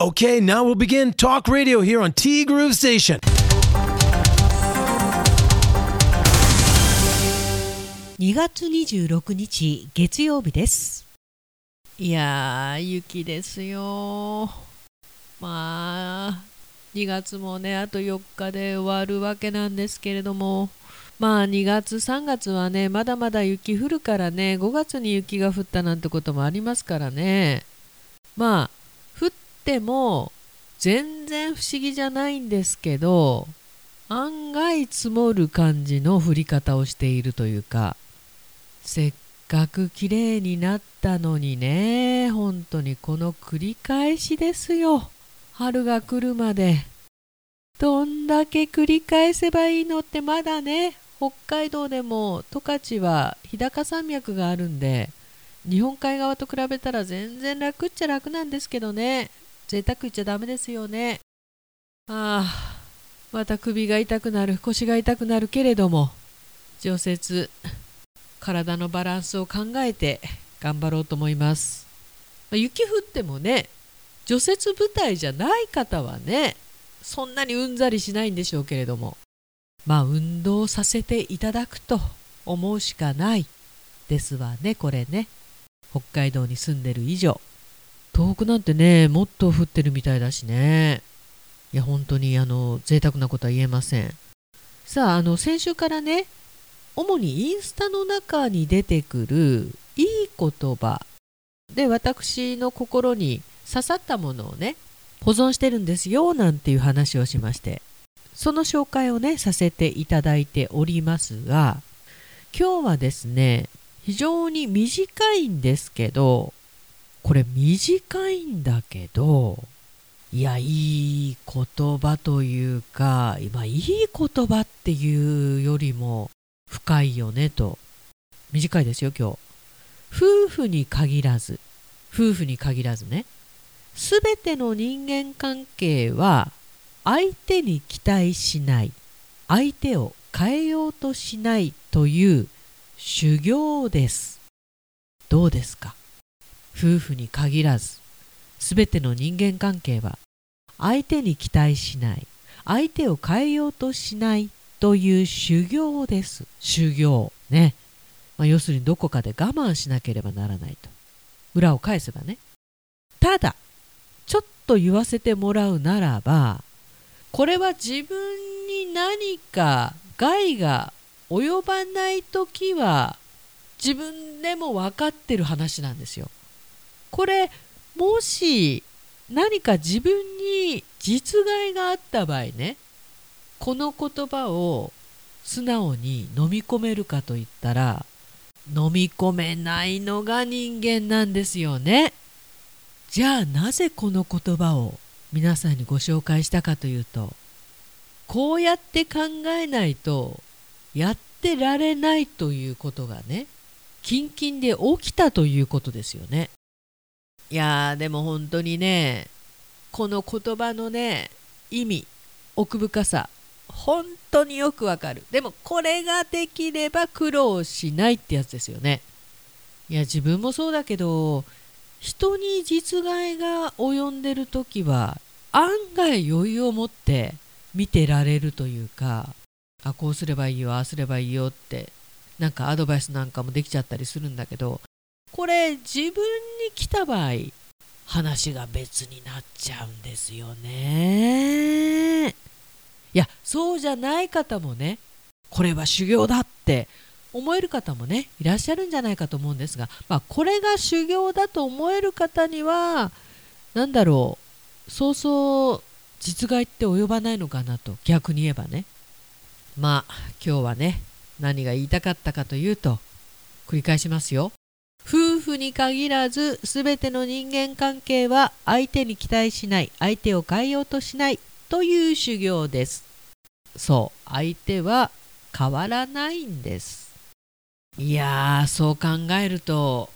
Okay, now we'll begin talk radio here on T Groove Station. 2月26日月曜日です。いやー雪ですよ。まあ2月もねあと4日で終わるわけなんですけれども。まあ2月3月はねまだまだ雪降るからね5月に雪が降ったなんてこともありますからね。まあても全然不思議じゃないんですけど案外積もる感じの降り方をしているというかせっかく綺麗になったのにね本当にこの繰り返しですよ。春が来るまで。どんだけ繰り返せばいいのってまだね北海道でも十勝は日高山脈があるんで日本海側と比べたら全然楽っちゃ楽なんですけどね。贅沢言っちゃダメですよね。ああまた首が痛くなる腰が痛くなるけれども除雪体のバランスを考えて頑張ろうと思います、まあ、雪降ってもね除雪部隊じゃない方はねそんなにうんざりしないんでしょうけれどもまあ運動させていただくと思うしかないですわねこれね。北海道に住んでる以上。東北なんてねもっと降ってるみたいだしね。いや本当にあの贅沢なことは言えません。さああの先週からね主にインスタの中に出てくるいい言葉。で私の心に刺さったものをね保存してるんですよなんていう話をしまして。その紹介をねさせていただいておりますが今日はですね非常に短いんですけどこれ短いんだけどいやいい言葉というか今いい言葉っていうよりも深いよねと。短いですよ今日。夫婦に限らず夫婦に限らずね。すべての人間関係は相手に期待しない相手を変えようとしないという修行です。どうですか？夫婦に限らずすべての人間関係は相手に期待しない相手を変えようとしないという修行です。修行。ね、まあ、要するにどこかで我慢しなければならないと。裏を返せばね。ただちょっと言わせてもらうならばこれは自分に何か害が及ばない時は自分でも分かってる話なんですよ。これもし何か自分に実害があった場合ねこの言葉を素直に飲み込めるかといったら飲み込めないのが人間なんですよね。じゃあなぜこの言葉を皆さんにご紹介したかというとこうやって考えないとやってられないということがねキンキンで起きたということですよね。いやーでも本当にねこの言葉のね意味奥深さ本当によくわかる。でもこれができれば苦労しないってやつですよね。いや自分もそうだけど人に実害が及んでる時は案外余裕を持って見てられるというかあこうすればいいよああすればいいよってなんかアドバイスなんかもできちゃったりするんだけどこれ自分に来た場合話が別になっちゃうんですよね。いやそうじゃない方もねこれは修行だって思える方もねいらっしゃるんじゃないかと思うんですが、まあ、これが修行だと思える方には何だろうそうそう実害って及ばないのかなと逆に言えばねまあ今日はね何が言いたかったかというと繰り返しますよ夫婦に限らず全ての人間関係は相手に期待しない相手を変えようとしないという修行です。そう相手は変わらないんです。いやーそう考えると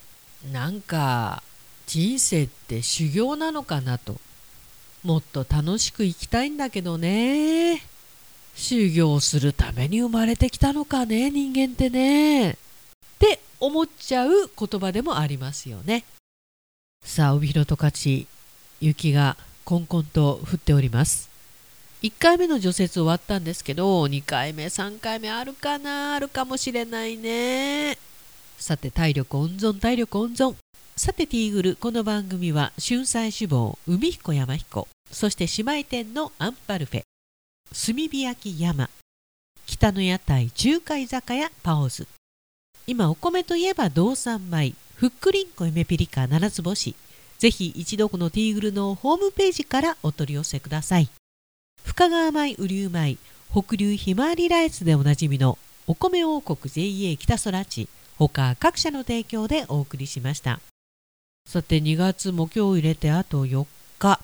なんか人生って修行なのかなと。もっと楽しく生きたいんだけどね。修行するために生まれてきたのかね人間ってね。思っちゃう言葉でもありますよね。さあ帯広十勝雪がコンコンと降っております。1回目の除雪終わったんですけど2回目3回目あるかなあるかもしれないね。さて体力温存体力温存。さてティーグルこの番組は春菜志望海彦山彦そして姉妹店のアンパルフェ炭火焼き山北の屋台中華居酒屋パオズ。今お米といえば道産米ふっくりんこ夢ピリカ七つ星。ぜひ一度このティーグルのホームページからお取り寄せください。深川米雨竜米北流ひまわりライスでおなじみのお米王国 JA 北空地他各社の提供でお送りしました。さて2月も今日入れてあと4日。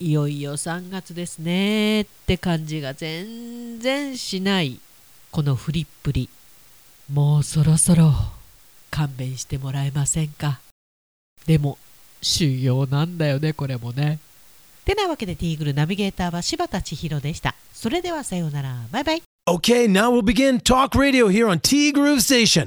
いよいよ3月ですねって感じが全然しないこのフリップリ。もうそろそろ勘弁してもらえませんか？でも修行なんだよねこれもね。てなわけでティーグルナビゲーターは柴田千尋でした。それではさようなら。バイバイ。Okay, now we'll begin Talk Radio here on T Groove Station.